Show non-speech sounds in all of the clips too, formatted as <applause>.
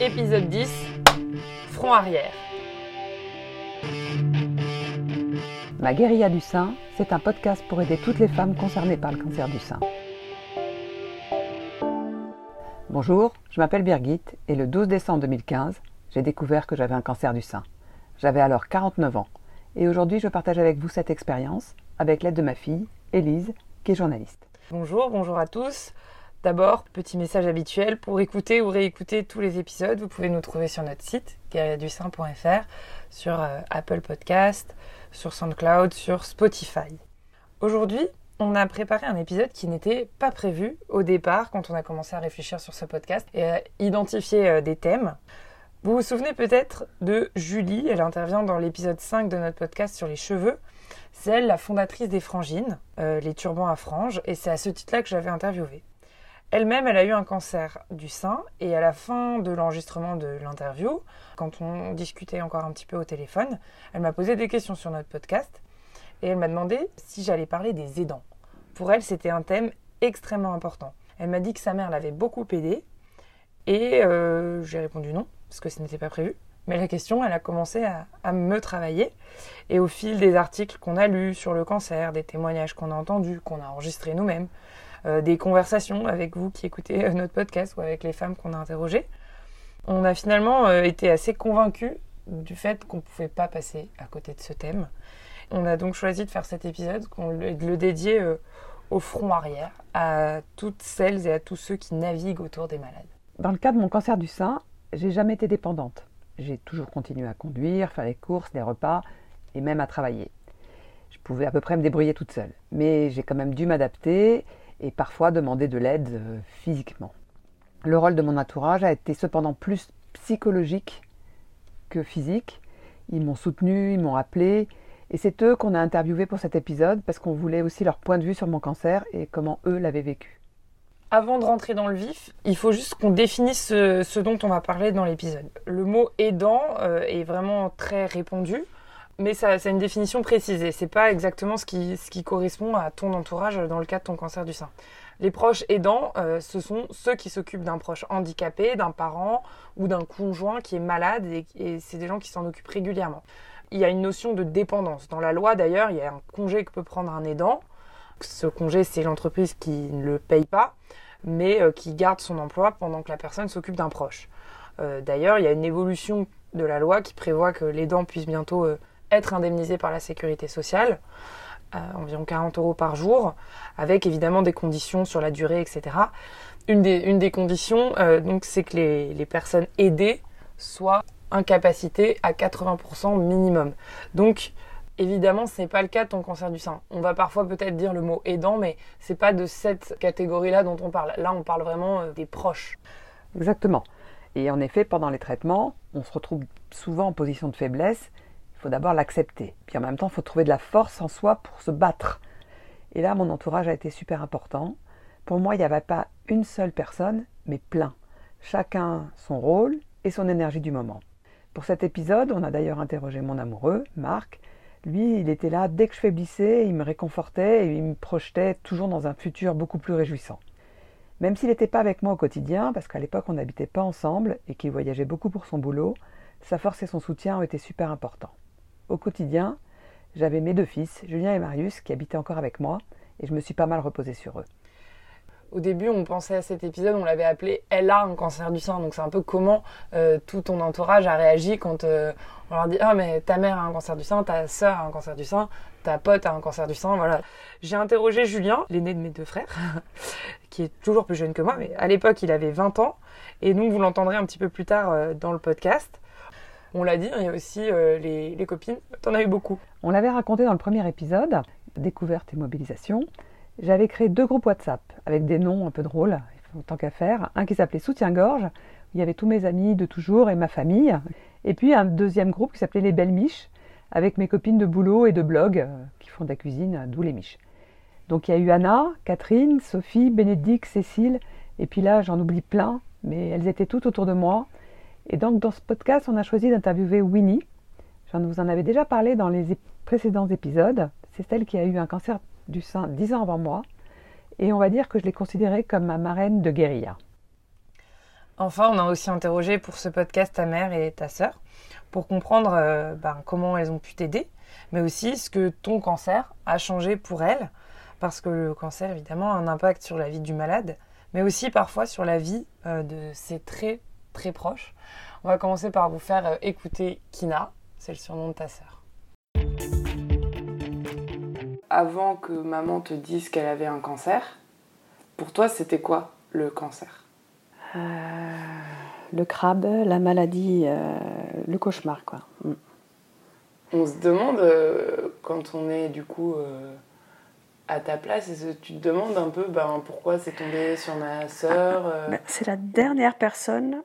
épisode 10, front arrière. Ma guérilla du sein, c'est un podcast pour aider toutes les femmes concernées par le cancer du sein. Bonjour, je m'appelle Birgit et le 12 décembre 2015, j'ai découvert que j'avais un cancer du sein. J'avais alors 49 ans et aujourd'hui je partage avec vous cette expérience avec l'aide de ma fille, Élise, qui est journaliste. Bonjour, bonjour à tous. D'abord, petit message habituel, pour écouter ou réécouter tous les épisodes, vous pouvez nous trouver sur notre site, guerrierdusain.fr, sur euh, Apple Podcast, sur SoundCloud, sur Spotify. Aujourd'hui, on a préparé un épisode qui n'était pas prévu au départ quand on a commencé à réfléchir sur ce podcast et à identifier euh, des thèmes. Vous vous souvenez peut-être de Julie, elle intervient dans l'épisode 5 de notre podcast sur les cheveux. C'est elle la fondatrice des frangines, euh, les turbans à franges, et c'est à ce titre-là que j'avais interviewé. Elle-même, elle a eu un cancer du sein et à la fin de l'enregistrement de l'interview, quand on discutait encore un petit peu au téléphone, elle m'a posé des questions sur notre podcast et elle m'a demandé si j'allais parler des aidants. Pour elle, c'était un thème extrêmement important. Elle m'a dit que sa mère l'avait beaucoup aidée et euh, j'ai répondu non parce que ce n'était pas prévu. Mais la question, elle a commencé à, à, me travailler. Et au fil des articles qu'on a lus sur le cancer, des témoignages qu'on a entendus, qu'on a enregistrés nous-mêmes, des conversations avec vous qui écoutez euh, notre podcast ou avec les femmes qu'on a interrogées. On a finalement euh, été assez convaincus du fait qu'on ne pouvait pas passer à côté de ce thème. On a donc choisi de faire cet épisode, de le dédier au front arrière, à toutes celles et à tous ceux qui naviguent autour des malades. Dans le cas de mon cancer du sein, j'ai jamais été dépendante. J'ai toujours continué à conduire, faire les courses, les repas et même à travailler. Je pouvais à peu près me débrouiller toute seule. Mais j'ai quand même dû m'adapter et parfois demander de l'aide euh, physiquement. Le rôle de mon entourage a été cependant plus psychologique que physique. Ils m'ont soutenu, ils m'ont appelé, et c'est eux qu'on a interviewé pour cet épisode parce qu'on voulait aussi leur point de vue sur mon cancer et comment eux l'avaient vécu. Avant de rentrer dans le vif, il faut juste qu'on définisse ce, dont on va parler dans l'épisode. Le mot aidant euh, est vraiment très répandu mais ça, c'est une définition précisée. C'est pas exactement ce qui, ce qui correspond à ton entourage dans le cas de ton cancer du sein. Les proches aidants, euh, ce sont ceux qui s'occupent d'un proche handicapé, d'un parent ou d'un conjoint qui est malade et, c'est des gens qui s'en occupent régulièrement. Il y a une notion de dépendance. Dans la loi d'ailleurs, il y a un congé que peut prendre un aidant. Ce congé, c'est l'entreprise qui ne le paye pas, mais euh, qui garde son emploi pendant que la personne s'occupe d'un proche. Euh, d'ailleurs, il y a une évolution de la loi qui prévoit que l'aidant puisse bientôt être indemnisé par la sécurité sociale, euh, environ 40 euros par jour, avec évidemment des conditions sur la durée, etc. Une des, conditions, euh, donc, c'est que les, les, personnes aidées soient incapacitées à 80% minimum. Donc, évidemment, ce n'est pas le cas de ton cancer du sein. On va parfois peut-être dire le mot aidant, mais c'est pas de cette catégorie-là dont on parle. Là, on parle vraiment euh, des proches. Exactement. Et en effet, pendant les traitements, on se retrouve souvent en position de faiblesse il faut d'abord l'accepter. Puis en même temps, il faut trouver de la force en soi pour se battre. Et là, mon entourage a été super important. Pour moi, il n'y avait pas une seule personne, mais plein. Chacun son rôle et son énergie du moment. Pour cet épisode, on a d'ailleurs interrogé mon amoureux, Marc. Lui, il était là dès que je faiblissais, il me réconfortait et il me projetait toujours dans un futur beaucoup plus réjouissant. Même s'il n'était pas avec moi au quotidien, parce qu'à l'époque on n'habitait pas ensemble et qu'il voyageait beaucoup pour son boulot, sa force et son soutien ont été super importants. Au quotidien, j'avais mes deux fils, Julien et Marius, qui habitaient encore avec moi, et je me suis pas mal reposée sur eux. Au début, on pensait à cet épisode, on l'avait appelé Elle a un cancer du sein. Donc c'est un peu comment euh, tout ton entourage a réagi quand euh, on leur dit Ah, mais ta mère a un cancer du sein, ta soeur a un cancer du sein, ta pote a un cancer du sein. Voilà. J'ai interrogé Julien, l'aîné de mes deux frères, <laughs> qui est toujours plus jeune que moi, mais à l'époque il avait 20 ans. Et donc vous l'entendrez un petit peu plus tard euh, dans le podcast. On l'a dit, il y a aussi euh, les, les, copines. T'en as eu beaucoup. On l'avait raconté dans le premier épisode, découverte et mobilisation. J'avais créé deux groupes WhatsApp avec des noms un peu drôles, tant qu'à faire. Un qui s'appelait Soutien-gorge, où il y avait tous mes amis de toujours et ma famille. Et puis un deuxième groupe qui s'appelait Les Belles Miches, avec mes copines de boulot et de blog euh, qui font de la cuisine, d'où les miches. Donc il y a eu Anna, Catherine, Sophie, Bénédicte, Cécile, et puis là j'en oublie plein, mais elles étaient toutes autour de moi. Et donc dans ce podcast, on a choisi d'interviewer Winnie. Je vous en avais déjà parlé dans les précédents épisodes. C'est celle qui a eu un cancer du sein dix ans avant moi. Et on va dire que je l'ai considérée comme ma marraine de guérilla. Enfin, on a aussi interrogé pour ce podcast ta mère et ta sœur pour comprendre euh, ben, comment elles ont pu t'aider, mais aussi ce que ton cancer a changé pour elles, parce que le cancer, évidemment, a un impact sur la vie du malade, mais aussi parfois sur la vie euh, de ses très très proches. On va commencer par vous faire euh, écouter Kina, c'est le surnom de ta sœur. Avant que maman te dise qu'elle avait un cancer, pour toi, c'était quoi le cancer? Le crabe, la maladie, le cauchemar, quoi. Mm. On se demande, euh, quand on est du coup euh, à ta place, tu te demandes un peu ben, pourquoi c'est tombé sur ma sœur euh? Ben, C'est la dernière personne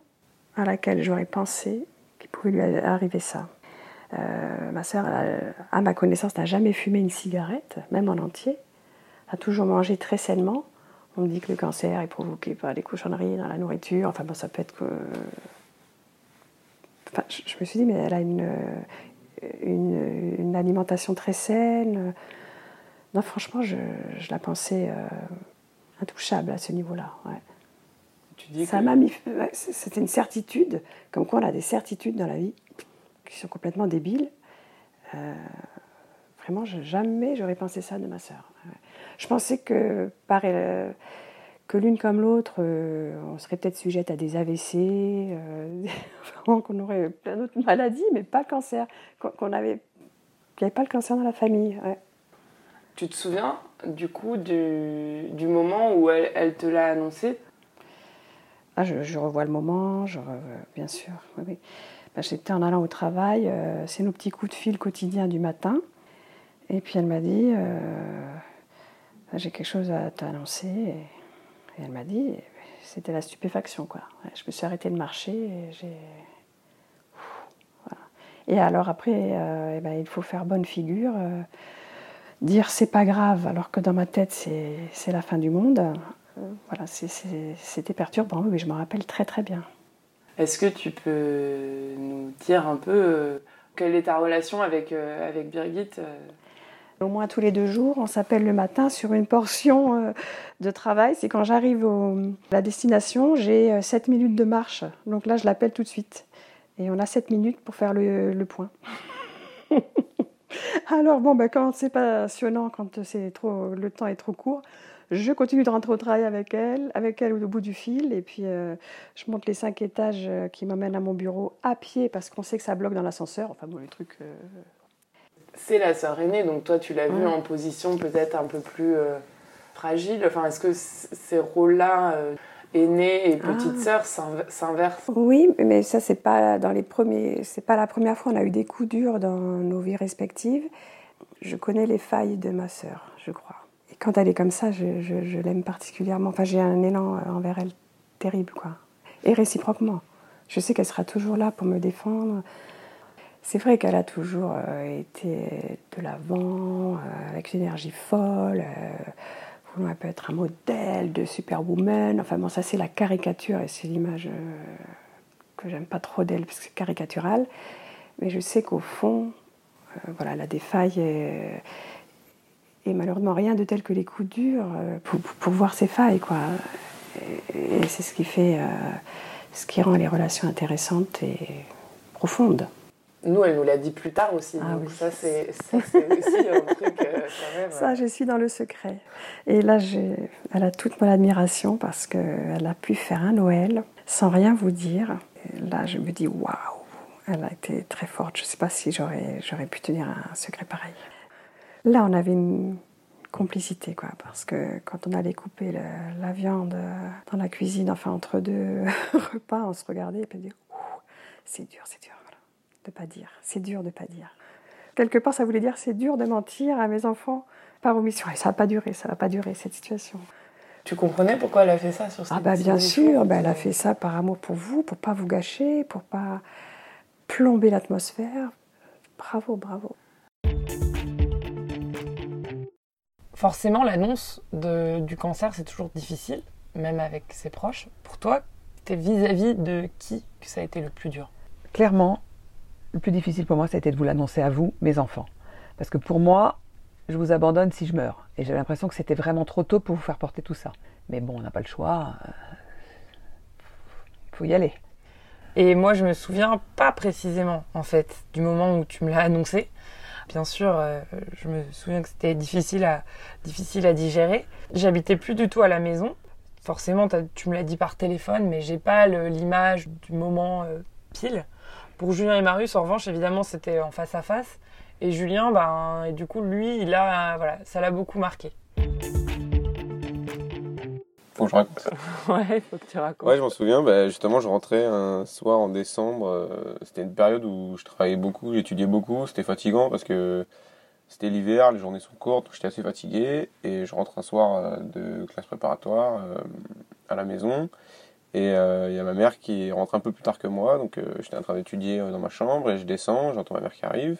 à laquelle j'aurais pensé qu'il pouvait lui arriver ça. ma sœur, à ma connaissance, n'a jamais fumé une cigarette, même en entier. A toujours mangé très sainement. On me dit que le cancer est provoqué par des cochonneries dans la nourriture. Enfin, bon, ça peut être que. Enfin, je me suis dit, mais elle a une, une, alimentation très saine. Non, franchement, je, la pensais euh, intouchable à ce niveau-là. Ça m'a mis. C'était une certitude, comme quoi on a des certitudes dans la vie qui sont complètement débiles. Euh, vraiment, jamais j'aurais pensé ça de ma sœur. Je pensais que par, euh, que l'une comme l'autre, euh, on serait peut-être sujette à des AVC, euh, <laughs> qu'on aurait plein d'autres maladies, mais pas le cancer, qu'on avait, qu'il n'y avait pas le cancer dans la famille. Tu te souviens du coup du, du moment où elle, elle te l'a annoncé? Ah, je, revois le moment, bien sûr. Oui, ben, J'étais en allant au travail, euh, c'est nos petits coups de fil quotidiens du matin. Et puis elle m'a dit, ben, j'ai quelque chose à t'annoncer. Et elle m'a dit, c'était la stupéfaction, quoi. Je me suis arrêtée de marcher et j'ai. Et alors après, euh, eh ben, il faut faire bonne figure, euh, dire c'est pas grave, alors que dans ma tête c'est la fin du monde. Euh, voilà, c'était perturbant, mais je me rappelle très très bien. Est-ce que tu peux nous dire un peu quelle est ta relation avec, avec Birgit au moins tous les deux jours, on s'appelle le matin sur une portion euh, de travail. C'est quand j'arrive à la destination, j'ai 7 euh, minutes de marche. Donc là, je l'appelle tout de suite. Et on a 7 minutes pour faire le, point. <laughs> Alors bon, ben, quand c'est passionnant, quand c'est trop, le temps est trop court, je continue de rentrer au travail avec elle, avec elle au bout du fil, et puis euh, je monte les cinq étages qui m'amènent à mon bureau à pied parce qu'on sait que ça bloque dans l'ascenseur. Enfin bon, les trucs c'est la sœur aînée, donc toi tu l'as vue en position peut-être un peu plus euh, fragile. Enfin, est-ce que ces rôles-là, euh, aînée et petite ah. sœur, s'inversent? Oui, mais ça c'est pas dans les premiers, c'est pas la première fois. On a eu des coups durs dans nos vies respectives. Je connais les failles de ma sœur, je crois. Quand elle est comme ça, je, l'aime particulièrement. Enfin, j'ai un élan euh, envers elle terrible, quoi. Et réciproquement. Je sais qu'elle sera toujours là pour me défendre. C'est vrai qu'elle a toujours euh, été de l'avant, euh, avec une énergie folle, euh, elle peut être un modèle de superwoman. Enfin bon, ça c'est la caricature et c'est l'image que j'aime pas trop d'elle parce que c'est caricatural. Mais je sais qu'au fond, voilà, elle a des failles malheureusement rien de tel que les coups durs pour, voir ses failles, quoi. Et, et c'est ce qui fait, ce qui rend les relations intéressantes et profondes. Nous, elle nous l'a dit plus tard aussi. Ah donc ça, c'est aussi un truc euh, quand même. Ça, je suis dans le secret. Et là, elle a toute mon admiration parce qu'elle a pu faire un Noël sans rien vous dire. là, je me dis, waouh, elle a été très forte. Je ne sais pas si j'aurais pu tenir un secret pareil. Là, on avait une complicité, quoi, parce que quand on allait couper la viande dans la cuisine, enfin entre deux <laughs> repas, on se regardait et puis on dit, c'est dur, c'est dur de pas dire. C'est dur de pas dire. Quelque part, ça voulait dire c'est dur de mentir à mes enfants par omission. Et ça n'a pas duré, ça va pas durer cette situation. Tu comprenais pourquoi elle a fait ça sur Ah bah bien sûr, bah, elle a fait ça par amour pour vous, pour pas vous gâcher, pour pas plomber l'atmosphère. Bravo, bravo. Forcément, l'annonce du cancer, c'est toujours difficile, même avec ses proches. Pour toi, es vis-à-vis de qui que ça a été le plus dur? Clairement, le plus difficile pour moi, ça a été de vous l'annoncer à vous, mes enfants. Parce que pour moi, je vous abandonne si je meurs. Et j'avais l'impression que c'était vraiment trop tôt pour vous faire porter tout ça. Mais bon, on n'a pas le choix. faut y aller. Et moi, je me souviens pas précisément, en fait, du moment où tu me l'as annoncé. Bien sûr, euh, je me souviens que c'était difficile à, digérer. J'habitais plus du tout à la maison. Forcément, tu me l'as dit par téléphone, mais j'ai pas l'image du moment euh, pile. Pour Julien et Marius, en revanche, évidemment, c'était en face à face. Et Julien, ben, du coup, lui, ça l'a beaucoup marqué. Faut que je raconte. <laughs> ouais, faut que tu racontes. Ouais, je m'en souviens. Bah, justement, je rentrais un soir en décembre. Euh, c'était une période où je travaillais beaucoup, j'étudiais beaucoup. C'était fatigant parce que c'était l'hiver, les journées sont courtes, j'étais assez fatigué. Et je rentre un soir euh, de classe préparatoire euh, à la maison. Et il y a ma mère qui rentre un peu plus tard que moi. Donc j'étais en train d'étudier dans ma chambre et je descends, j'entends ma mère qui arrive.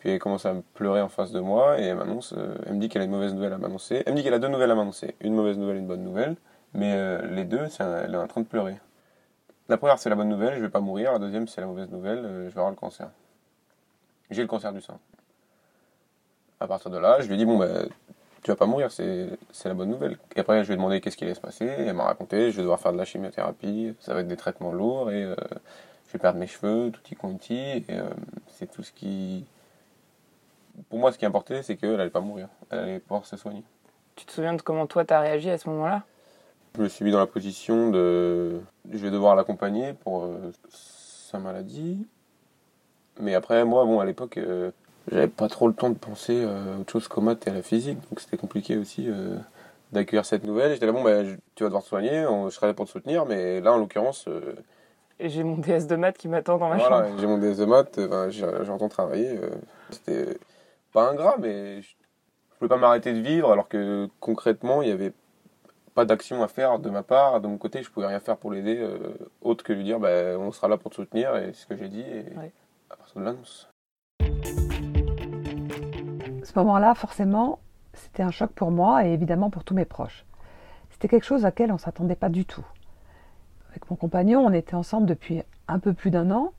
Puis elle commence à me pleurer en face de moi et elle m'annonce, elle me dit qu'elle a une mauvaise nouvelle à m'annoncer. Elle me dit qu'elle a deux nouvelles à m'annoncer. Une mauvaise nouvelle et une bonne nouvelle. Mais euh, les deux, elle est en train de pleurer. La première, c'est la bonne nouvelle, je vais pas mourir. La deuxième, c'est la mauvaise nouvelle, euh, je vais avoir le cancer. J'ai le cancer du sein. À partir de là, je lui ai dit, bon, ben, tu vas pas mourir, c'est la bonne nouvelle. Et après, je lui ai demandé qu'est-ce qui allait se passer. elle m'a raconté, je vais devoir faire de la chimiothérapie, ça va être des traitements lourds, et euh, je vais perdre mes cheveux, tout y quanti, c'est tout ce qui... Pour moi, ce qui importait, c'est qu'elle allait pas mourir, elle allait pouvoir se soigner. Tu te souviens de comment toi, tu as réagi à ce moment-là? Je me suis mis dans la position de. Je vais devoir l'accompagner pour euh, sa maladie. Mais après, moi, bon, à l'époque, euh, j'avais pas trop le temps de penser euh, autre chose qu'au maths et à la physique. Donc c'était compliqué aussi d'accueillir cette nouvelle. J'étais là, bon, bah, tu vas devoir te soigner, je serai là pour te soutenir. Mais là, en l'occurrence. et j'ai mon DS de maths qui m'attend dans ma chambre. Voilà, j'ai mon DS de maths, j'entends travailler. c'était pas ingrat, mais je pouvais pas m'arrêter de vivre alors que concrètement, il y avait pas d'action à faire de ma part. De mon côté, je pouvais rien faire pour l'aider, euh, autre que lui dire bah, on sera là pour te soutenir, et c'est ce que j'ai dit, et à partir de l'annonce. Ce moment-là, forcément, c'était un choc pour moi et évidemment pour tous mes proches. C'était quelque chose à laquelle on ne s'attendait pas du tout. Avec mon compagnon, on était ensemble depuis un peu plus d'un an,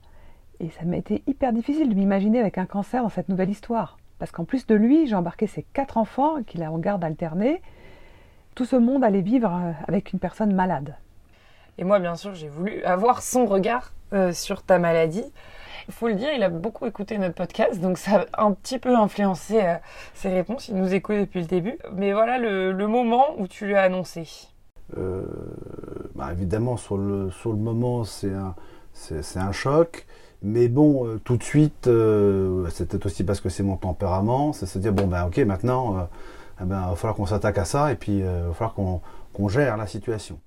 et ça m'a été hyper difficile de m'imaginer avec un cancer dans cette nouvelle histoire. Parce qu'en plus de lui, j'ai embarqué ses quatre enfants qu'il a en garde alternée, tout ce monde allait vivre euh, avec une personne malade. Et moi, bien sûr, j'ai voulu avoir son regard euh, sur ta maladie. Il faut le dire, il a beaucoup écouté notre podcast, donc ça a un petit peu influencé euh, ses réponses. Il nous écoute depuis le début. Mais voilà le, moment où tu lui as annoncé. Bah, évidemment, sur le, sur le moment, c'est un, c'est, un choc. Mais bon, tout de suite, c'était aussi parce que c'est mon tempérament, c'est se dire, bon, ben ok, maintenant eh ben, il va falloir qu'on s'attaque à ça et puis euh, il va falloir qu'on gère la situation.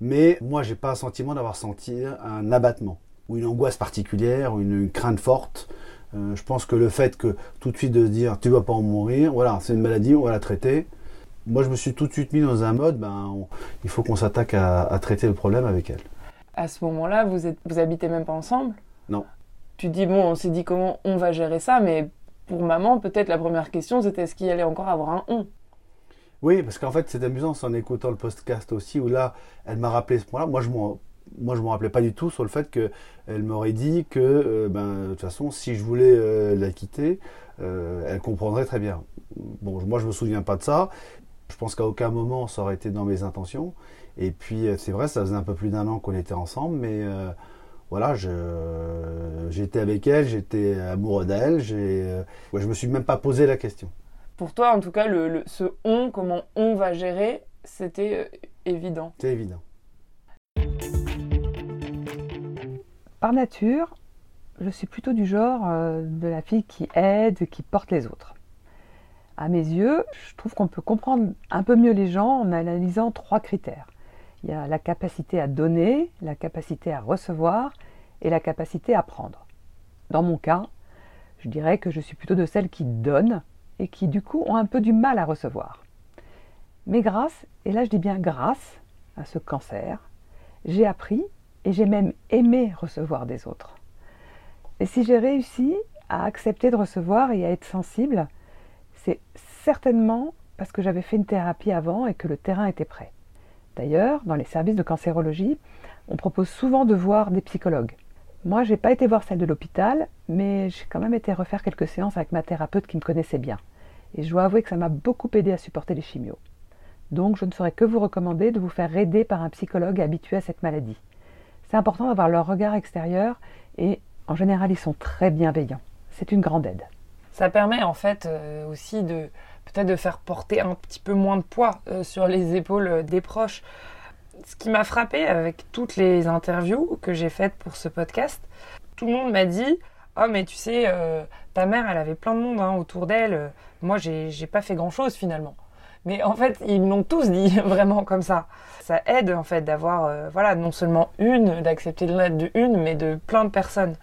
Mais moi, j'ai pas un sentiment d'avoir senti un abattement ou une angoisse particulière ou une, crainte forte. Euh, je pense que le fait que tout de suite de se dire tu vas pas en mourir, voilà, c'est une maladie, on va la traiter. Moi, je me suis tout de suite mis dans un mode, ben, il faut qu'on s'attaque à, traiter le problème avec elle. À ce moment-là, vous, êtes, vous habitez même pas ensemble? Non. Tu dis, bon, on s'est dit comment on va gérer ça, mais pour maman, peut-être la première question, c'était est-ce qu'il allait encore avoir un on? Oui, parce qu'en fait, c'est amusant, en écoutant le podcast aussi, où là, elle m'a rappelé ce point-là. Moi, je je me rappelais pas du tout sur le fait qu'elle m'aurait dit que, euh, ben, de toute façon, si je voulais euh, la quitter, euh, elle comprendrait très bien. Bon, moi, je me souviens pas de ça. Je pense qu'à aucun moment, ça aurait été dans mes intentions. Et puis, c'est vrai, ça faisait un peu plus d'un an qu'on était ensemble, mais voilà, j'étais avec elle, j'étais amoureux d'elle, je je me suis même pas posé la question. Pour toi, en tout cas, le, ce on, comment on va gérer, c'était euh, évident. C'est évident. Par nature, je suis plutôt du genre euh, de la fille qui aide, qui porte les autres. À mes yeux, je trouve qu'on peut comprendre un peu mieux les gens en analysant trois critères. Il y a la capacité à donner, la capacité à recevoir et la capacité à prendre. Dans mon cas, je dirais que je suis plutôt de celles qui donnent et qui du coup ont un peu du mal à recevoir. Mais grâce, et là je dis bien grâce à ce cancer, j'ai appris et j'ai même aimé recevoir des autres. Et si j'ai réussi à accepter de recevoir et à être sensible, c'est certainement parce que j'avais fait une thérapie avant et que le terrain était prêt. D'ailleurs, dans les services de cancérologie, on propose souvent de voir des psychologues. Moi, j'ai pas été voir celle de l'hôpital, mais j'ai quand même été refaire quelques séances avec ma thérapeute qui me connaissait bien. Et je dois avouer que ça m'a beaucoup aidé à supporter les chimios. Donc, je ne saurais que vous recommander de vous faire aider par un psychologue habitué à cette maladie. C'est important d'avoir leur regard extérieur et en général, ils sont très bienveillants. C'est une grande aide. Ça permet en fait euh, aussi de peut-être de faire porter un petit peu moins de poids euh, sur les épaules euh, des proches. Ce qui m'a frappé avec toutes les interviews que j'ai faites pour ce podcast, tout le monde m'a dit Oh, mais tu sais, ta mère, elle avait plein de monde hein, autour d'elle. Moi, j'ai pas fait grand chose finalement. Mais en fait, ils l'ont tous dit <laughs> vraiment comme ça. Ça aide en fait d'avoir, voilà, non seulement une, d'accepter l'aide de une, mais de plein de personnes.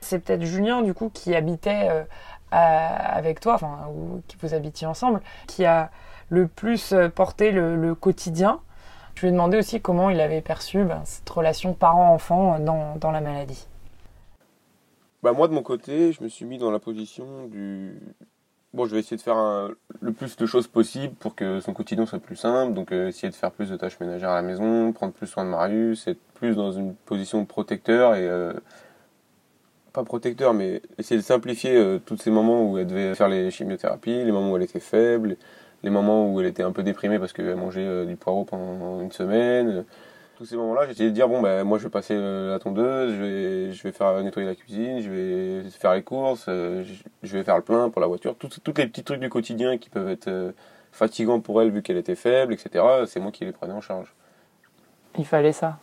C'est peut-être Julien, du coup, qui habitait euh, avec toi, enfin, ou qui vous habitiez ensemble, qui a le plus euh, porté le, quotidien. Je lui ai demandé aussi comment il avait perçu ben, cette relation parent-enfant dans, dans, la maladie. Bah moi, de mon côté, je me suis mis dans la position du. Bon, je vais essayer de faire le plus de choses possible pour que son quotidien soit plus simple. Donc, euh, essayer de faire plus de tâches ménagères à la maison, prendre plus soin de Marius, être plus dans une position protecteur et pas protecteur, mais essayer de simplifier euh, tous ces moments où elle devait faire les chimiothérapies, les moments où elle était faible, les moments où elle était un peu déprimée parce qu'elle mangeait euh, du poireau pendant une semaine. Tous ces moments-là, essayé de dire bon ben moi je vais passer euh, la tondeuse, je vais je vais faire nettoyer la cuisine, je vais faire les courses, je vais faire le plein pour la voiture, tous les petits trucs du quotidien qui peuvent être fatigants pour elle vu qu'elle était faible, etc. C'est moi qui les prenais en charge. Il fallait ça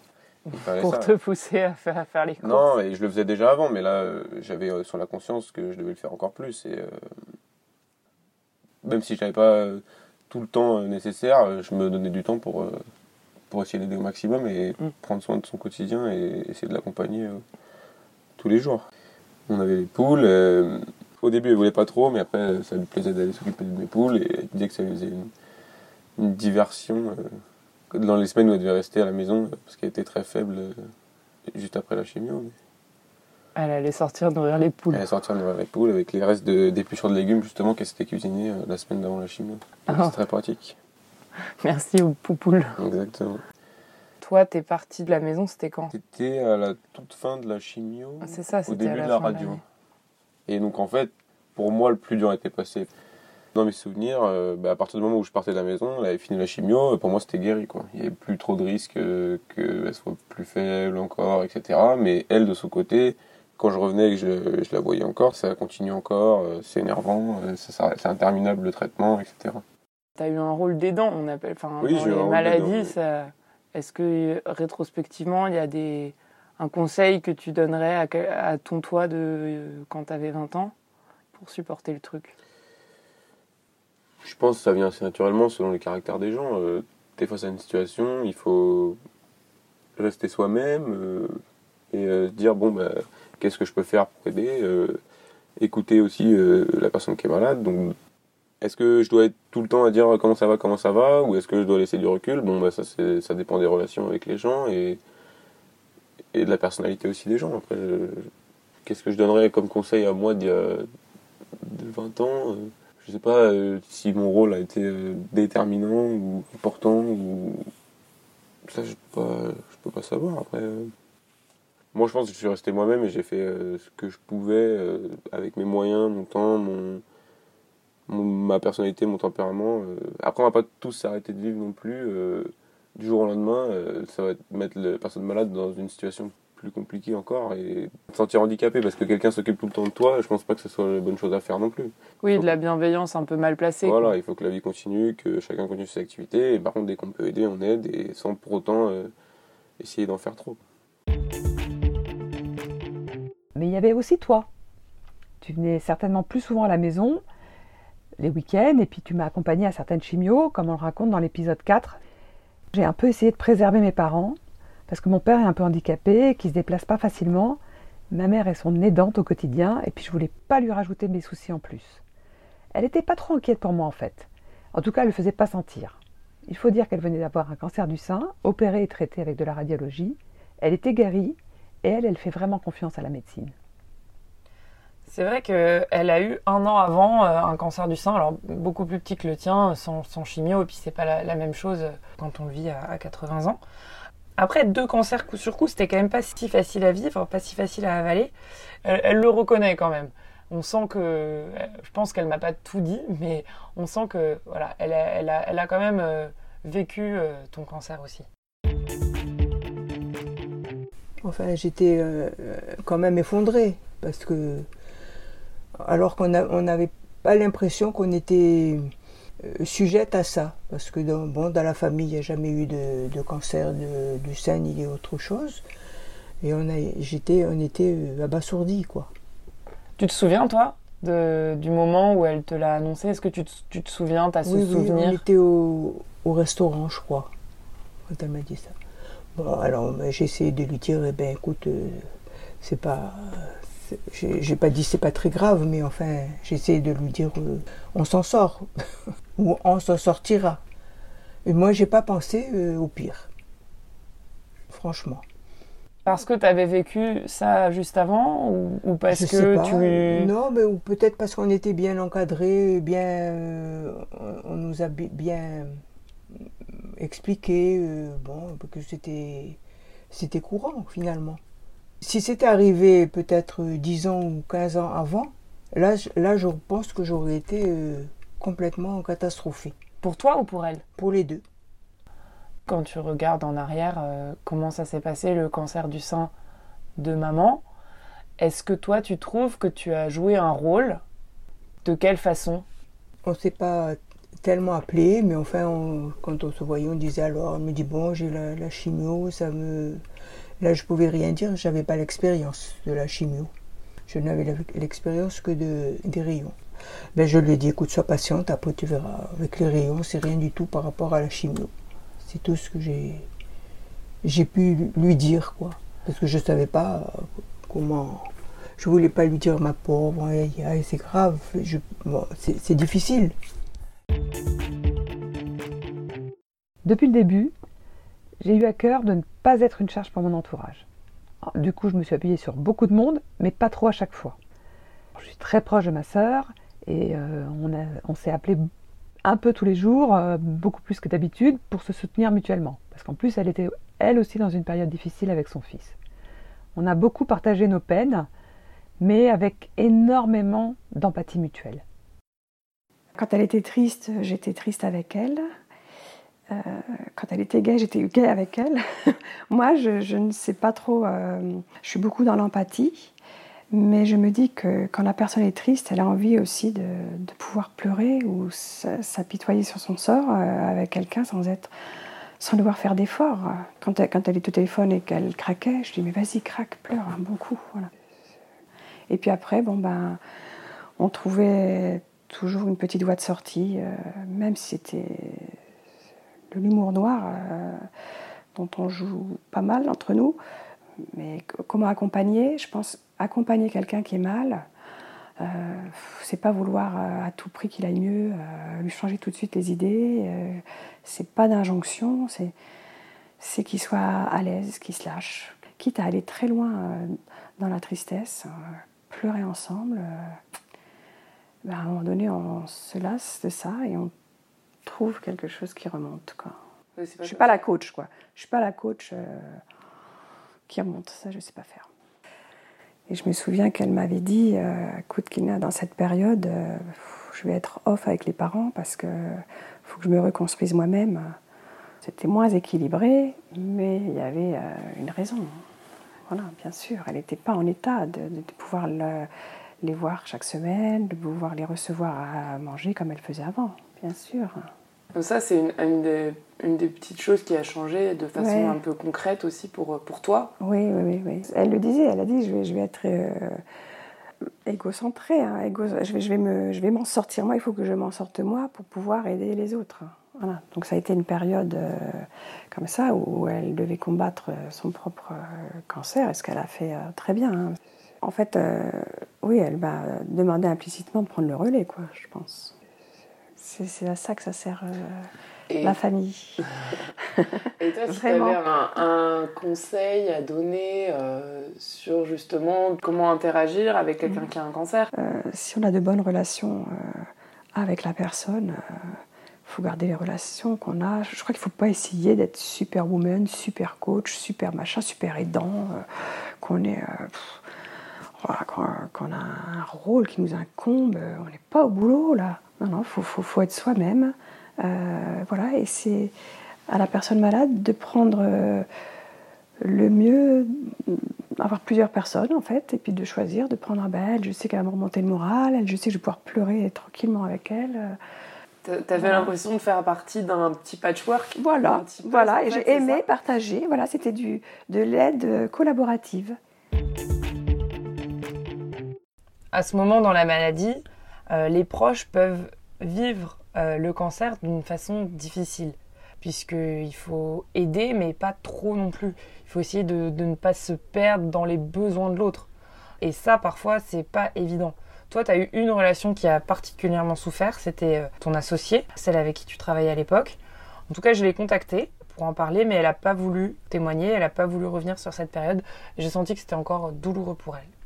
pour te pousser à faire, faire, les courses. Non, et je le faisais déjà avant, mais là, euh, j'avais euh, sur la conscience que je devais le faire encore plus. Et, euh, même si je n'avais pas tout le temps nécessaire, je me donnais du temps pour, pour essayer d'aider au maximum et mm. prendre soin de son quotidien et essayer de l'accompagner tous les jours. On avait les poules. au début, elle voulait pas trop, mais après, ça lui plaisait d'aller s'occuper de mes poules et elle disait que ça lui faisait une, une diversion dans les semaines où elle devait rester à la maison parce qu'elle était très faible euh, juste après la chimio. Elle allait sortir nourrir les poules. Elle allait sortir nourrir les poules avec les restes d'épluchures de, de, légumes justement qu'elle s'était cuisiné euh, la semaine d'avant la chimio. C'est ah. très pratique. <laughs> Merci aux poupoules. Exactement. Toi, t'es parti de la maison, c'était quand? C'était à la toute fin de la chimio. C'est ça, Au début de la radio. Et donc en fait, pour moi, le plus dur était passé. Dans mes souvenirs, euh, bah, à partir du moment où je partais de la maison, elle avait fini la chimio, pour moi c'était guéri. Quoi. Il n'y avait plus trop de risques qu'elle soit plus faible encore, etc. Mais elle, de son côté, quand je revenais et que je, la voyais encore, ça continue encore, euh, c'est énervant, euh, c'est interminable le traitement, etc. Tu as eu un rôle d'aidant, on appelle. Enfin, oui, dans les maladies, est-ce que rétrospectivement, il y a des, un conseil que tu donnerais à, à ton toi de quand tu avais 20 ans pour supporter le truc? Je pense que ça vient assez naturellement selon les caractères des gens. Euh, es face à une situation, il faut rester soi-même euh, et euh, dire bon bah, qu'est-ce que je peux faire pour aider. Euh, écouter aussi la personne qui est malade. Donc est-ce que je dois être tout le temps à dire comment ça va, comment ça va, ou est-ce que je dois laisser du recul? Bon bah ça ça dépend des relations avec les gens et et de la personnalité aussi des gens. Après, qu'est-ce que je donnerais comme conseil à moi d'il y a de 20 ans je sais pas euh, si mon rôle a été euh, déterminant ou important ou ça je peux pas je peux pas savoir après euh. moi je pense que je suis resté moi-même et j'ai fait ce que je pouvais avec mes moyens mon temps mon, ma personnalité mon tempérament après on va pas tous s'arrêter de vivre non plus du jour au lendemain ça va mettre la personne malade dans une situation plus compliqué encore et te sentir handicapé parce que quelqu'un s'occupe tout le temps de toi, je pense pas que ce soit la bonne chose à faire non plus. Oui, de la bienveillance un peu mal placée. Voilà, il faut que la vie continue, que chacun continue ses activités et par contre dès qu'on peut aider, on aide et sans pour autant euh, essayer d'en faire trop. Mais il y avait aussi toi. Tu venais certainement plus souvent à la maison les week-ends et puis tu m'as accompagné à certaines chimios comme on le raconte dans l'épisode 4. J'ai un peu essayé de préserver mes parents parce que mon père est un peu handicapé, qui se déplace pas facilement. Ma mère est son aidante au quotidien, et puis je voulais pas lui rajouter mes soucis en plus. Elle n'était pas trop inquiète pour moi en fait. En tout cas, elle ne le faisait pas sentir. Il faut dire qu'elle venait d'avoir un cancer du sein, opéré et traité avec de la radiologie. Elle était guérie, et elle, elle fait vraiment confiance à la médecine. C'est vrai qu'elle a eu un an avant euh, un cancer du sein, alors beaucoup plus petit que le tien, sans, chimio, et puis c'est pas la, même chose quand on vit à 80 ans. Après, deux cancers coup sur coup, c'était quand même pas si facile à vivre, pas si facile à avaler. Elle, le reconnaît quand même. On sent que, je pense qu'elle m'a pas tout dit, mais on sent que, voilà, elle a, quand même euh, vécu euh, ton cancer aussi. Enfin, j'étais euh, quand même effondrée parce que alors qu'on n'avait pas l'impression qu'on était sujette à ça, parce que dans, bon, dans la famille, il n'y a jamais eu de, cancer du sein ni autre chose. Et on, a, j'étais, on était euh, abasourdis, quoi. Tu te souviens, toi, de, du moment où elle te l'a annoncé? Est-ce que tu te, tu te souviens, tu as ce oui, souvenir? oui, on était au, au, restaurant, je crois, quand elle m'a dit ça. Bon, alors j'ai essayé de lui dire, eh ben, écoute, euh, c'est pas j'ai pas dit c'est pas très grave, mais enfin, j'ai essayé de lui dire euh, on s'en sort, <laughs> ou on s'en sortira. Et moi, j'ai pas pensé euh, au pire. Franchement. Parce que tu avais vécu ça juste avant ou, parce que tu. Non, mais peut-être parce qu'on était bien encadré, bien. Euh, on nous a bien expliqué bon, que c'était, c'était courant finalement. Si c'était arrivé peut-être 10 ans ou 15 ans avant, là, là je pense que j'aurais été euh, complètement catastrophée. Pour toi ou pour elle? Pour les deux. Quand tu regardes en arrière, euh, comment ça s'est passé le cancer du sein de maman Est-ce que toi tu trouves que tu as joué un rôle? De quelle façon? On ne s'est pas tellement appelé, mais enfin, quand on se voyait, on disait alors, elle me dit bon, j'ai la, la chimio, ça me Là, je pouvais rien dire, j'avais pas l'expérience de la chimio. Je n'avais l'expérience que de, des rayons. Ben, je lui ai dit, écoute, sois patiente, après tu verras. Avec les rayons, c'est rien du tout par rapport à la chimio. C'est tout ce que j'ai, j'ai pu lui dire, quoi. Parce que je savais pas comment. Je voulais pas lui dire, ma pauvre, c'est grave, c'est difficile. Depuis le début, j'ai eu à cœur de ne pas être une charge pour mon entourage. Du coup, je me suis appuyée sur beaucoup de monde, mais pas trop à chaque fois. Je suis très proche de ma sœur et euh, on, s'est appelé un peu tous les jours, euh, beaucoup plus que d'habitude, pour se soutenir mutuellement. Parce qu'en plus, elle était elle aussi dans une période difficile avec son fils. On a beaucoup partagé nos peines, mais avec énormément d'empathie mutuelle. Quand elle était triste, j'étais triste avec elle. Euh, quand elle était gay, j'étais gay avec elle. <laughs> Moi, je, ne sais pas trop. Euh, je suis beaucoup dans l'empathie, mais je me dis que quand la personne est triste, elle a envie aussi de, pouvoir pleurer ou s'apitoyer sur son sort euh, avec quelqu'un sans être, sans devoir faire d'efforts. Quand elle, quand est au téléphone et qu'elle craquait, je dis mais vas-y craque, pleure un bon coup. Et puis après, bon ben, on trouvait toujours une petite voie de sortie, même si c'était de l'humour noir euh, dont on joue pas mal entre nous. Mais comment accompagner? Je pense accompagner quelqu'un qui est mal, euh, c'est pas vouloir euh, à tout prix qu'il aille mieux, lui changer tout de suite les idées. c'est pas d'injonction, c'est qu'il soit à l'aise, qu'il se lâche, quitte à aller très loin dans la tristesse, pleurer ensemble. Ben, à un moment donné, on se lasse de ça et on trouve quelque chose qui remonte. Quoi. je ne suis pas la coach, quoi. Je suis pas la coach euh, qui remonte. Ça, je ne sais pas faire. Et je me souviens qu'elle m'avait dit, euh, écoute, Kina, dans cette période, euh, je vais être off avec les parents parce que faut que je me reconstruise moi-même. C'était moins équilibré, mais il y avait euh, une raison. Voilà, bien sûr, elle n'était pas en état de, de pouvoir les voir chaque semaine, de pouvoir les recevoir à manger comme elle faisait avant, bien sûr. Ça, c'est une, une, des, petites choses qui a changé de façon un peu concrète aussi pour, pour toi. Oui, oui, oui, Elle le disait, elle a dit, je vais, je vais être euh, égocentrée, hein, je vais, je vais, me, je vais m'en sortir moi, il faut que je m'en sorte moi pour pouvoir aider les autres. Voilà. Donc ça a été une période euh, comme ça où elle devait combattre son propre euh, cancer, et ce qu'elle a fait très bien. Hein. En fait, oui, elle m'a demandé implicitement de prendre le relais, quoi, je pense. C'est à ça que ça sert euh, la famille. <laughs> Et toi, si tu avais un, conseil à donner euh, sur justement comment interagir avec quelqu'un mm. qui a un cancer? Euh, Si on a de bonnes relations avec la personne, il faut garder les relations qu'on a. Je crois qu'il ne faut pas essayer d'être super woman, super coach, super machin, super aidant, qu'on est. qu'on a un rôle qui nous incombe, on n'est pas au boulot là. Non, non, il faut, faut, faut, être soi-même. Euh, voilà, et c'est à la personne malade de prendre euh, Le mieux, avoir plusieurs personnes en fait, et puis de choisir, de prendre un bel. Je sais qu'elle va me remonter le moral, elle, je sais que je vais pouvoir pleurer tranquillement avec elle. T'avais l'impression de faire partie d'un petit patchwork? Voilà, voilà, et j'ai aimé partager. Voilà, c'était du de l'aide collaborative. À ce moment dans la maladie, euh, les proches peuvent vivre euh, le cancer d'une façon difficile, puisqu'il faut aider, mais pas trop non plus. Il faut essayer de, de ne pas se perdre dans les besoins de l'autre. Et ça, parfois, c'est pas évident. Toi, tu as eu une relation qui a particulièrement souffert, c'était euh, ton associée, celle avec qui tu travaillais à l'époque. En tout cas, je l'ai contactée pour en parler, mais elle n'a pas voulu témoigner, elle n'a pas voulu revenir sur cette période. J'ai senti que c'était encore douloureux pour elle.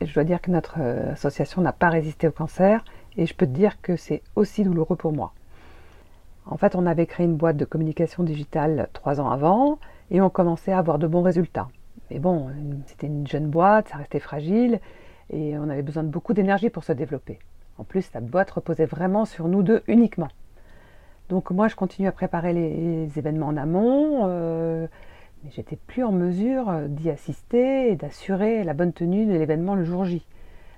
Je dois dire que notre euh, association n'a pas résisté au cancer, et je peux te dire que c'est aussi douloureux pour moi. En fait, on avait créé une boîte de communication digitale trois ans avant, et on commençait à avoir de bons résultats. Mais bon, c'était une jeune boîte, ça restait fragile, et on avait besoin de beaucoup d'énergie pour se développer. En plus, la boîte reposait vraiment sur nous deux uniquement. Donc moi, je continue à préparer les, événements en amont, euh, mais j'étais plus en mesure d'y assister et d'assurer la bonne tenue de l'événement le jour J.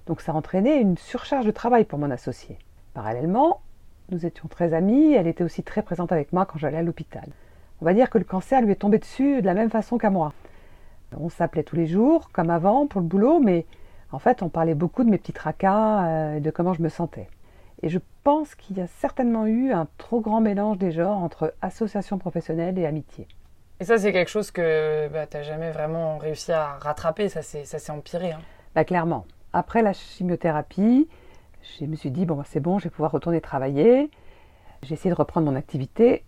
Donc ça entraînait une surcharge de travail pour mon associé. Parallèlement, nous étions très amis, elle était aussi très présente avec moi quand j'allais à l'hôpital. On va dire que le cancer lui est tombé dessus de la même façon qu'à moi. On s'appelait tous les jours, comme avant, pour le boulot, mais en fait, on parlait beaucoup de mes petits tracas euh, et de comment je me sentais. Et je pense qu'il y a certainement eu un trop grand mélange des genres entre association professionnelle et amitié. Et ça, c'est quelque chose que bah, tu n'as jamais vraiment réussi à rattraper, ça s'est empiré. Hein. Bah, clairement. Après la chimiothérapie, je me suis dit, bon, bah, c'est bon, je vais pouvoir retourner travailler. J'ai essayé de reprendre mon activité,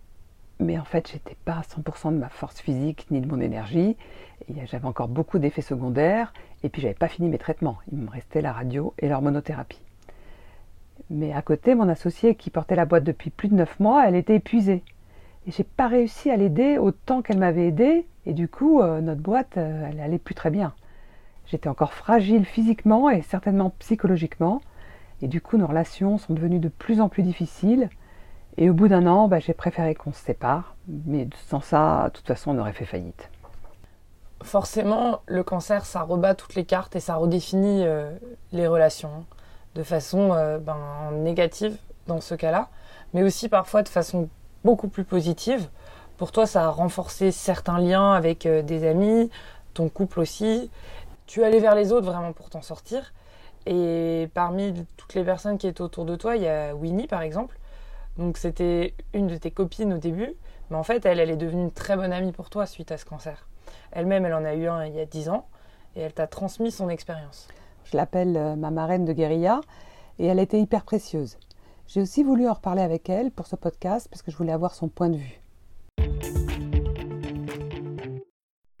mais en fait, j'étais pas à 100% de ma force physique ni de mon énergie. J'avais encore beaucoup d'effets secondaires et puis j'avais pas fini mes traitements. Il me restait la radio et l'hormonothérapie. Mais à côté, mon associée qui portait la boîte depuis plus de 9 mois, elle était épuisée. Et j'ai pas réussi à l'aider autant qu'elle m'avait aidé. Et du coup, euh, notre boîte, euh, elle allait plus très bien. J'étais encore fragile physiquement et certainement psychologiquement. Et du coup, nos relations sont devenues de plus en plus difficiles. Et au bout d'un an, bah, j'ai préféré qu'on se sépare. Mais sans ça, de toute façon, on aurait fait faillite forcément, le cancer, ça rebat toutes les cartes et ça redéfinit euh, les relations de façon ben, négative dans ce cas-là, mais aussi parfois de façon beaucoup plus positive. Pour toi, ça a renforcé certains liens avec euh, des amis, ton couple aussi. Tu es allé vers les autres vraiment pour t'en sortir. Et parmi toutes les personnes qui étaient autour de toi, il y a Winnie par exemple. Donc c'était une de tes copines au début, mais en fait, elle, elle est devenue une très bonne amie pour toi suite à ce cancer. Elle-même, elle en a eu un il y a 10 ans et elle t'a transmis son expérience. Je l'appelle euh, ma marraine de guérilla et elle était hyper précieuse. J'ai aussi voulu en reparler avec elle pour ce podcast parce que je voulais avoir son point de vue.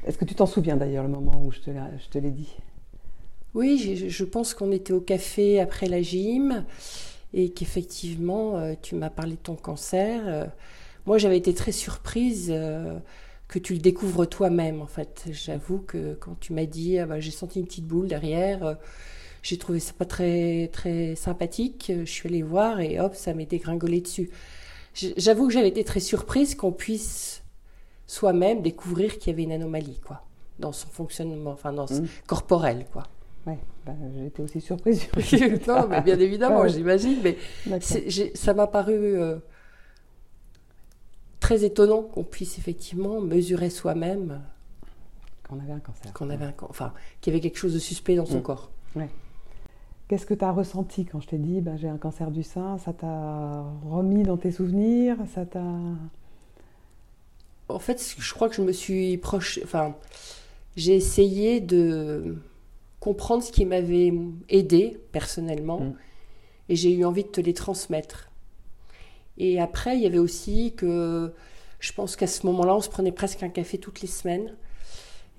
Est-ce que tu t'en souviens d'ailleurs le moment où je te, l'ai dit? Oui, je, pense qu'on était au café après la gym et qu'effectivement euh, tu m'as parlé de ton cancer. Euh, moi j'avais été très surprise que tu le découvres toi-même en fait. J'avoue que quand tu m'as dit ah bah, j'ai senti une petite boule derrière, euh, j'ai trouvé ça pas très très sympathique. Je suis allée voir et hop ça m'est dégringolé dessus. J'avoue que j'avais été très surprise qu'on puisse soi-même découvrir qu'il y avait une anomalie quoi dans son fonctionnement, enfin dans mmh. corporel quoi. Ouais, bah, j'ai été aussi surprise. <laughs> non, mais bien évidemment, j'imagine, mais ça m'a paru euh, très étonnant qu'on puisse effectivement mesurer soi-même qu'on avait un cancer. Qu'on avait un, enfin, qu'il y avait quelque chose de suspect dans son mm. corps. Qu'est-ce que tu as ressenti quand je t'ai dit ben, j'ai un cancer du sein Ça t'a remis dans tes souvenirs Ça t'a. En fait, je crois que je me suis proche. Enfin, j'ai essayé de comprendre ce qui m'avait aidé personnellement mm. et j'ai eu envie de te les transmettre. Et après, il y avait aussi que je pense qu'à ce moment-là, on se prenait presque un café toutes les semaines.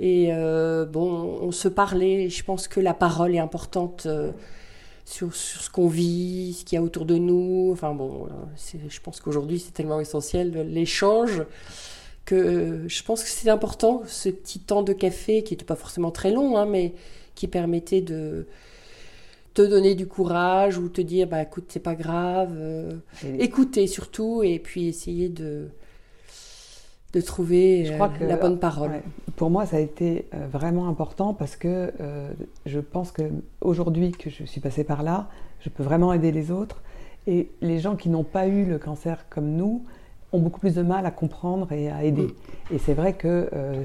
Et euh, bon, on se parlait. Je pense que la parole est importante euh, sur, sur, ce qu'on vit, ce qu'il y a autour de nous. Enfin bon, je pense qu'aujourd'hui, c'est tellement essentiel l'échange que je pense que c'est important ce petit temps de café qui n'était pas forcément très long, hein, mais qui permettait de te donner du courage ou te dire bah écoute c'est pas grave euh, écouter surtout et puis essayer de de trouver Je euh, crois que- la bonne parole. Ouais. Pour moi, ça a été euh, vraiment important parce que euh, je pense que aujourd'hui que je suis passée par là, je peux vraiment aider les autres. Et les gens qui n'ont pas eu le cancer comme nous ont beaucoup plus de mal à comprendre et à aider. Mm. Et c'est vrai que euh,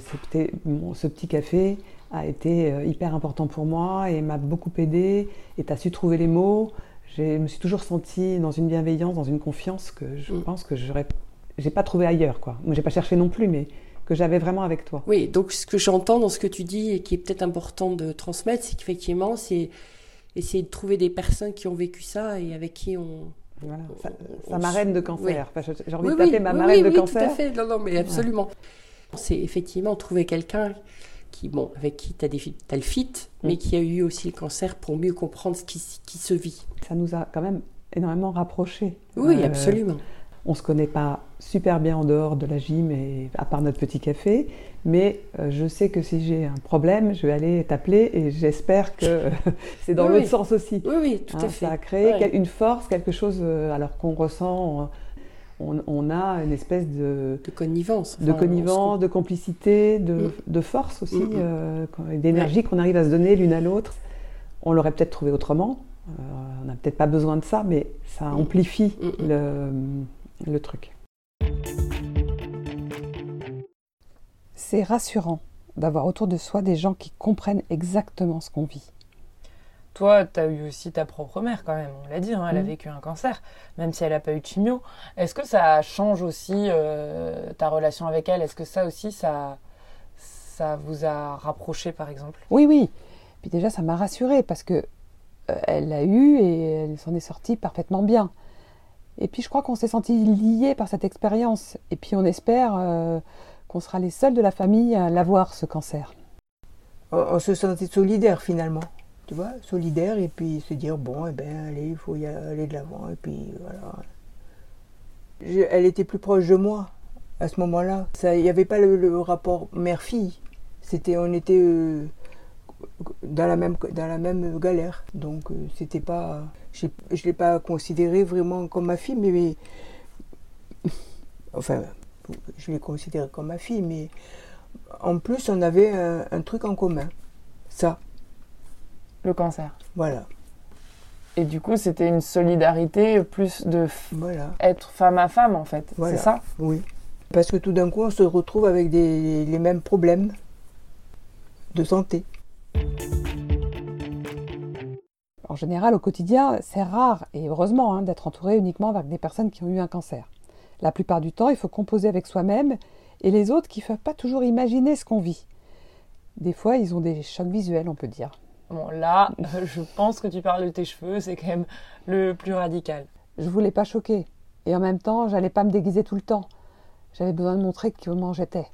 ce petit café a été euh, hyper important pour moi et m'a beaucoup aidé. Et tu as su trouver les mots. Je me suis toujours sentie dans une bienveillance, dans une confiance que je Mm. pense que j'aurais, j'ai pas trouvé ailleurs, quoi. Moi, j'ai pas cherché non plus, mais que j'avais vraiment avec toi. Oui, donc ce que j'entends dans ce que tu dis et qui est peut-être important de transmettre, c'est qu'effectivement, c'est essayer de trouver des personnes qui ont vécu ça et avec qui on. Voilà, sa, on- sa marraine de oui. cancer. Enfin, je- j'ai envie Oui, de taper oui, ma oui, marraine oui, de oui, cancer. Tout à fait, non, non, mais absolument. C'est effectivement trouver quelqu'un qui, bon, avec qui tu as, le fit, mais Mm. qui a eu aussi le cancer pour mieux comprendre ce qui se vit. Ça nous a quand même énormément rapprochés. Oui, Euh, absolument. On se connaît pas super bien en dehors de la gym et à part notre petit café, mais euh, je sais que si j'ai un problème, je vais aller t'appeler et j'espère que <laughs> c'est dans Oui, l'autre oui. sens aussi. Oui, oui, tout Hein, à fait. Ça a créé Ouais. une force, quelque chose, euh, alors qu'on ressent, on, on a une espèce de, De connivence. de connivence, de complicité, de, Mm. de force aussi, Mm, mm. euh, d'énergie qu'on arrive à se donner l'une à l'autre. On l'aurait peut-être trouvé autrement. euh, on n'a peut-être pas besoin de ça, mais ça amplifie le, le truc. C'est rassurant d'avoir autour de soi des gens qui comprennent exactement ce qu'on vit. Toi, tu as eu aussi ta propre mère quand même, on l'a dit, hein, elle a Mhm. vécu un cancer, même si elle n'a pas eu de chimio. Est-ce que ça change aussi euh, ta relation avec elle? Est-ce que ça aussi, ça, ça vous a rapproché par exemple? Oui, oui. Puis déjà, ça m'a rassurée parce que euh, elle l'a eu et elle s'en est sortie parfaitement bien. Et puis, je crois qu'on s'est sentis liés par cette expérience. Et puis, on espère euh, qu'on sera les seuls de la famille à l'avoir, ce cancer. On, se sentait solidaire finalement. Tu vois, solidaire et puis se dire bon, eh ben, allez, il faut y aller de l'avant. Et puis voilà. Elle était plus proche de moi à ce moment-là. Il n'y avait pas le, le rapport mère-fille. C'était, on était euh, dans, la même, dans la même galère. Donc, euh, c'était pas. Je ne l'ai pas considérée vraiment comme ma fille, mais. mais- enfin, je l'ai considérée comme ma fille, mais en plus, on avait un, un truc en commun. Ça, Le cancer. voilà. Et du coup, c'était une solidarité plus de Voilà, être femme à femme en fait. Voilà. C'est ça? Oui. Parce que tout d'un coup, on se retrouve avec des, les mêmes problèmes de santé. En général, au quotidien, c'est rare, et heureusement, hein, d'être entouré uniquement avec des personnes qui ont eu un cancer. La plupart du temps, il faut composer avec soi-même et les autres qui ne peuvent pas toujours imaginer ce qu'on vit. Des fois, ils ont des chocs visuels, on peut dire. Bon, là, euh, je pense que tu parles de tes cheveux, c'est quand même le plus radical. Je voulais pas choquer. Et en même temps, j'allais pas me déguiser tout le temps. J'avais besoin de montrer comment j'étais.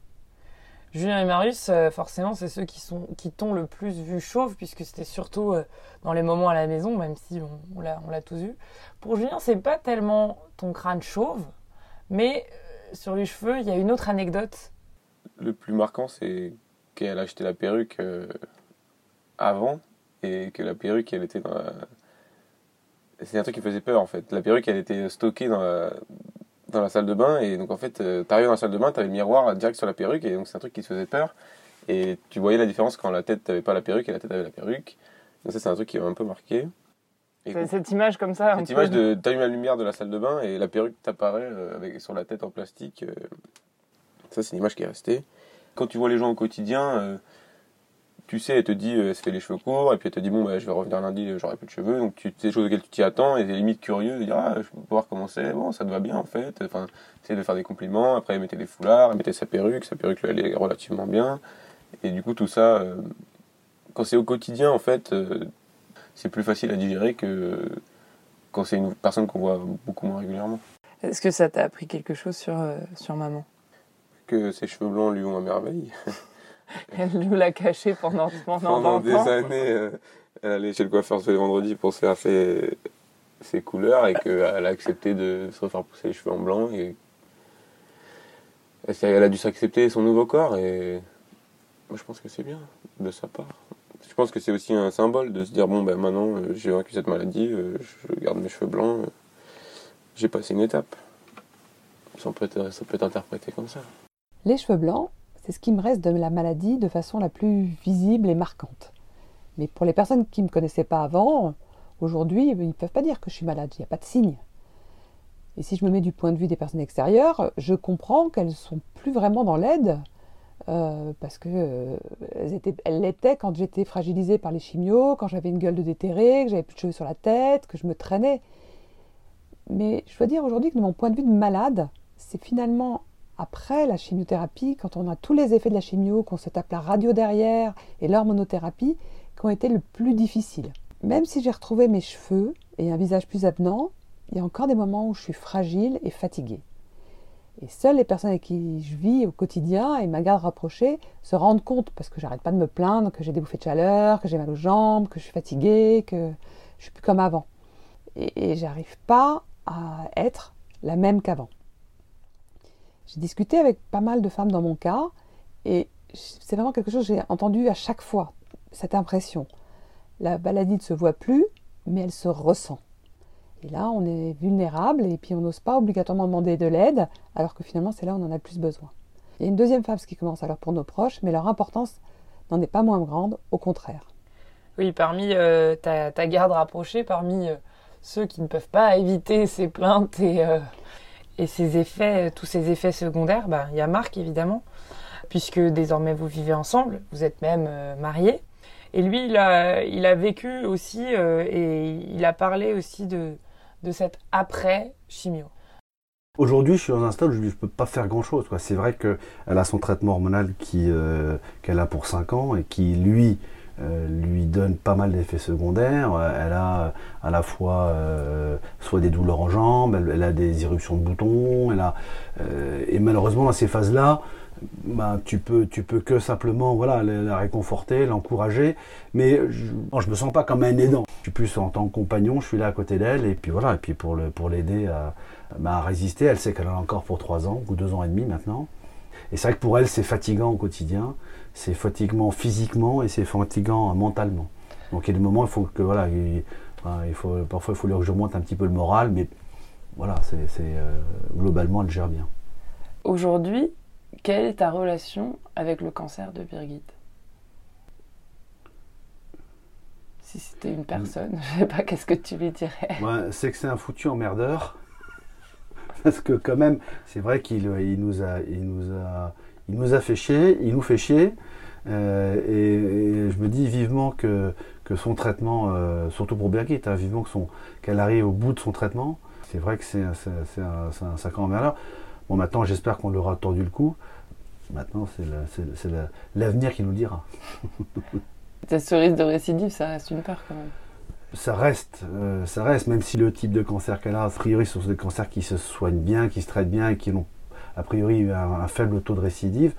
Julien et Marius, euh, forcément, c'est ceux qui, sont, qui t'ont le plus vu chauve, puisque c'était surtout euh, dans les moments à la maison, même si on, on l'a tous vu. Pour Julien, c'est pas tellement ton crâne chauve, mais euh, sur les cheveux, il y a une autre anecdote. Le plus marquant, c'est qu'elle a acheté la perruque avant et que la perruque, elle était dans la... C'est un truc qui faisait peur en fait. La perruque, elle était stockée dans la, dans la salle de bain et donc en fait, euh, t'arrives dans la salle de bain, t'avais le miroir direct sur la perruque et donc c'est un truc qui te faisait peur. Et tu voyais la différence quand la tête n'avait pas la perruque et la tête avait la perruque. Donc ça, c'est un truc qui m'a un peu marqué. Et cette image comme ça. cette image de t'allumes la lumière de la salle de bain et la perruque t'apparaît euh, avec sur la tête en plastique. euh, ça, c'est une image qui est restée. Quand tu vois les gens au quotidien, euh, tu sais, elle te dit, euh, elle se fait les cheveux courts, et puis elle te dit, bon, bah, je vais revenir lundi, euh, j'aurai plus de cheveux. Donc, tu c'est des choses auxquelles tu t'y attends, et t'es limite curieux de dire, ah, je peux voir comment c'est, bon, ça te va bien en fait. Enfin, essayer de faire des compliments. Après, elle mettait des foulards, elle mettait sa perruque, sa perruque lui allait relativement bien. Et du coup, tout ça, euh, quand c'est au quotidien, en fait, euh, c'est plus facile à digérer que quand c'est une personne qu'on voit beaucoup moins régulièrement. Est-ce que ça t'a appris quelque chose sur, euh, sur maman? Que ses cheveux blancs lui ont à merveille. <laughs> <laughs> Elle nous l'a caché pendant, pendant, Pendant 20 des ans. années, euh, elle allait chez le coiffeur tous les vendredis pour se faire ses, ses couleurs et qu'elle a accepté de se refaire pousser les cheveux en blanc. Et elle, a dû s'accepter son nouveau corps et moi je pense que c'est bien de sa part. Je pense que c'est aussi un symbole de se dire bon ben maintenant euh, j'ai vaincu cette maladie, euh, je garde mes cheveux blancs, j'ai passé une étape. Ça peut, être, ça peut être interprété comme ça. Les cheveux blancs, c'est ce qui me reste de la maladie de façon la plus visible et marquante. Mais pour les personnes qui ne me connaissaient pas avant, aujourd'hui, ils ne peuvent pas dire que je suis malade, il n'y a pas de signe. Et si je me mets du point de vue des personnes extérieures, je comprends qu'elles ne sont plus vraiment dans l'aide, euh, parce que euh, l'étaient quand j'étais fragilisée par les chimios, quand j'avais une gueule de déterré, que j'avais plus de cheveux sur la tête, que je me traînais. Mais je dois dire aujourd'hui que de mon point de vue de malade, c'est finalement après la chimiothérapie, quand on a tous les effets de la chimio, qu'on se tape la radio derrière et l'hormonothérapie, qui ont été le plus difficiles. Même si j'ai retrouvé mes cheveux et un visage plus avenant, il y a encore des moments où je suis fragile et fatiguée. Et seules les personnes avec qui je vis au quotidien et ma garde rapprochée se rendent compte, parce que j'arrête pas de me plaindre, que j'ai des bouffées de chaleur, que j'ai mal aux jambes, que je suis fatiguée, que je suis plus comme avant. Et, et j'arrive pas à être la même qu'avant. J'ai discuté avec pas mal de femmes dans mon cas, et c'est vraiment quelque chose que j'ai entendu à chaque fois, cette impression. La maladie ne se voit plus, mais elle se ressent. Et là, on est vulnérable et puis on n'ose pas obligatoirement demander de l'aide, alors que finalement, c'est là où on en a le plus besoin. Il y a une deuxième phase qui commence alors pour nos proches, mais leur importance n'en est pas moins grande, au contraire. Oui, parmi euh, ta, garde rapprochée, parmi euh, ceux qui ne peuvent pas éviter ces plaintes et, euh, et ces effets, tous ces effets secondaires, bah, il y a Marc évidemment, puisque désormais vous vivez ensemble, vous êtes même mariés. Et lui, il a, il a vécu aussi et il a parlé aussi de, de cet après-chimio Aujourd'hui, je suis dans un stade où je ne peux pas faire grand-chose. C'est vrai qu'elle a son traitement hormonal euh, qu'elle a pour 5 ans et qui, lui, euh, lui donne pas mal d'effets secondaires. Elle a à la fois euh, soit des douleurs en jambes, elle, a des éruptions de boutons, elle a, et malheureusement dans ces phases-là, bah, tu peux tu peux que simplement voilà la, réconforter, l'encourager, mais je, ne me sens pas comme un aidant. Je suis plus en tant que compagnon, je suis là à côté d'elle et puis voilà et puis pour le pour l'aider à, bah, à, résister. Elle sait qu'elle en a encore pour trois ans ou deux ans et demi maintenant. Et c'est vrai que pour elle c'est fatigant au quotidien, c'est fatigant physiquement et c'est fatigant mentalement. Donc il y a des moments il faut que voilà il, faut parfois il faut que je remonte un petit peu le moral, mais voilà c'est euh, globalement elle gère bien. Aujourd'hui, quelle est ta relation avec le cancer de Birgit? Si c'était une personne, je ne sais pas, qu'est-ce que tu lui dirais? C'est que c'est un foutu emmerdeur. <laughs> Parce que quand même, c'est vrai qu'il il nous, a, il, nous a, il nous a fait chier, il nous fait chier. Euh, et, je me dis vivement que, que son traitement, euh, surtout pour Birgit, hein, vivement qu'elle arrive au bout de son traitement. C'est vrai que c'est un, un, sacré emmerdeur. Bon, maintenant, j'espère qu'on leur a tordu le coup. Maintenant, c'est l'avenir qui nous dira. <laughs> ce risque de récidive, ça reste une peur quand même. Ça reste, euh, ça reste, même si le type de cancer qu'elle a, a priori, ce sont des cancers qui se soignent bien, qui se traitent bien et qui ont a priori un, faible taux de récidive.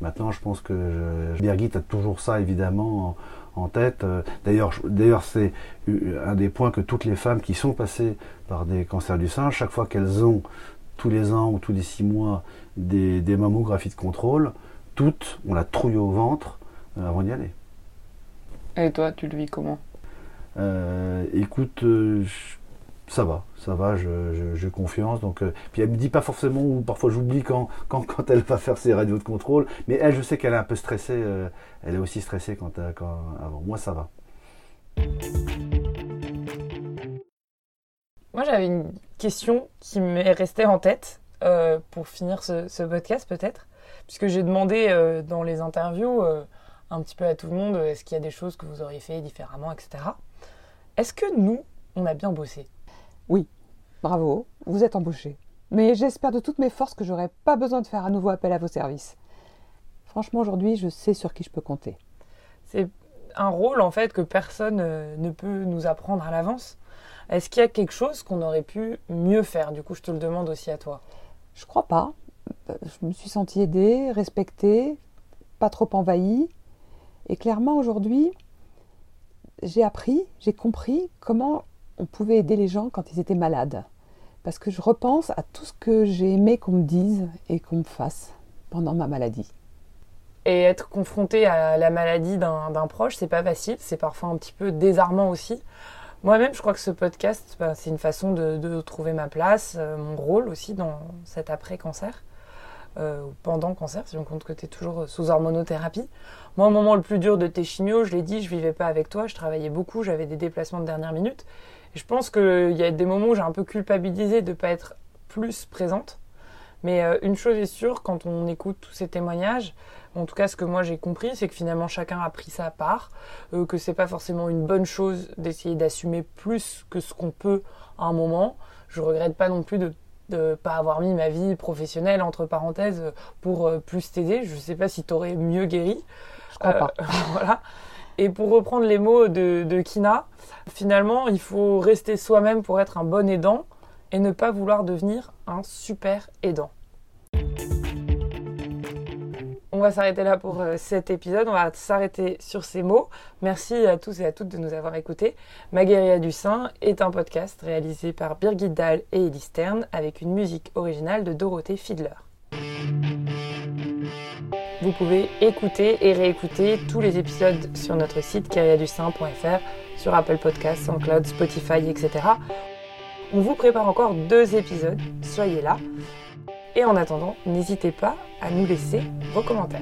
Maintenant, je pense que Birgit a toujours ça évidemment en, tête. Euh, d'ailleurs, d'ailleurs, c'est un des points que toutes les femmes qui sont passées par des cancers du sein, chaque fois qu'elles ont tous les ans ou tous les six mois des, mammographies de contrôle, toutes, on la trouille au ventre euh, avant d'y aller. Et toi, tu le vis comment? Euh, Écoute, ça va, ça va, je, confiance. Donc, puis elle me dit pas forcément, ou parfois j'oublie quand, quand, elle va faire ses radios de contrôle, mais elle, je sais qu'elle est un peu stressée, elle est aussi stressée quand, quand, avant. Moi, ça va. Moi, j'avais une question qui m'est restée en tête euh, pour finir ce, podcast, peut-être, puisque j'ai demandé euh, dans les interviews euh, un petit peu à tout le monde est-ce qu'il y a des choses que vous auriez fait différemment, etc. Est-ce que nous, on a bien bossé? Oui, bravo, vous êtes embauché. Mais j'espère de toutes mes forces que j'aurai pas besoin de faire à nouveau appel à vos services. Franchement, aujourd'hui, je sais sur qui je peux compter. C'est un rôle, en fait, que personne ne peut nous apprendre à l'avance. Est-ce qu'il y a quelque chose qu'on aurait pu mieux faire? Du coup, je te le demande aussi à toi. Je crois pas. Je me suis sentie aidée, respectée, pas trop envahie. Et clairement, aujourd'hui, j'ai appris, j'ai compris comment on pouvait aider les gens quand ils étaient malades. Parce que je repense à tout ce que j'ai aimé qu'on me dise et qu'on me fasse pendant ma maladie. Et être confronté à la maladie d'un proche, c'est pas facile, c'est parfois un petit peu désarmant aussi. Moi-même, je crois que ce podcast, ben, c'est une façon de, trouver ma place, euh, mon rôle aussi dans cet après-cancer. euh, pendant cancer, si on compte que tu es toujours sous hormonothérapie. Moi, au moment le plus dur de tes chimios, je l'ai dit, je vivais pas avec toi, je travaillais beaucoup, j'avais des déplacements de dernière minute. Et je pense qu'il y a des moments où j'ai un peu culpabilisé de ne pas être plus présente. Mais euh, une chose est sûre, quand on écoute tous ces témoignages, en tout cas ce que moi j'ai compris, c'est que finalement chacun a pris sa part, euh, que c'est pas forcément une bonne chose d'essayer d'assumer plus que ce qu'on peut à un moment. Je regrette pas non plus de pas avoir mis ma vie professionnelle entre parenthèses pour euh, plus t'aider. Je sais pas si t'aurais mieux guéri. Je crois pas. <laughs> voilà. Et pour reprendre les mots de, Kina, finalement, il faut rester soi-même pour être un bon aidant et ne pas vouloir devenir un super aidant. On va s'arrêter là pour euh, cet épisode. On va s'arrêter sur ces mots. Merci à tous et à toutes de nous avoir écoutés. Magueria du Sein est un podcast réalisé par Birgit Dahl et Ellie Stern avec une musique originale de Dorothée Fiedler. Vous pouvez écouter et réécouter tous les épisodes sur notre site guerriadusain.fr, sur Apple Podcasts, SoundCloud, Spotify, etc. On vous prépare encore deux épisodes, soyez là. Et en attendant, n'hésitez pas à nous laisser vos commentaires.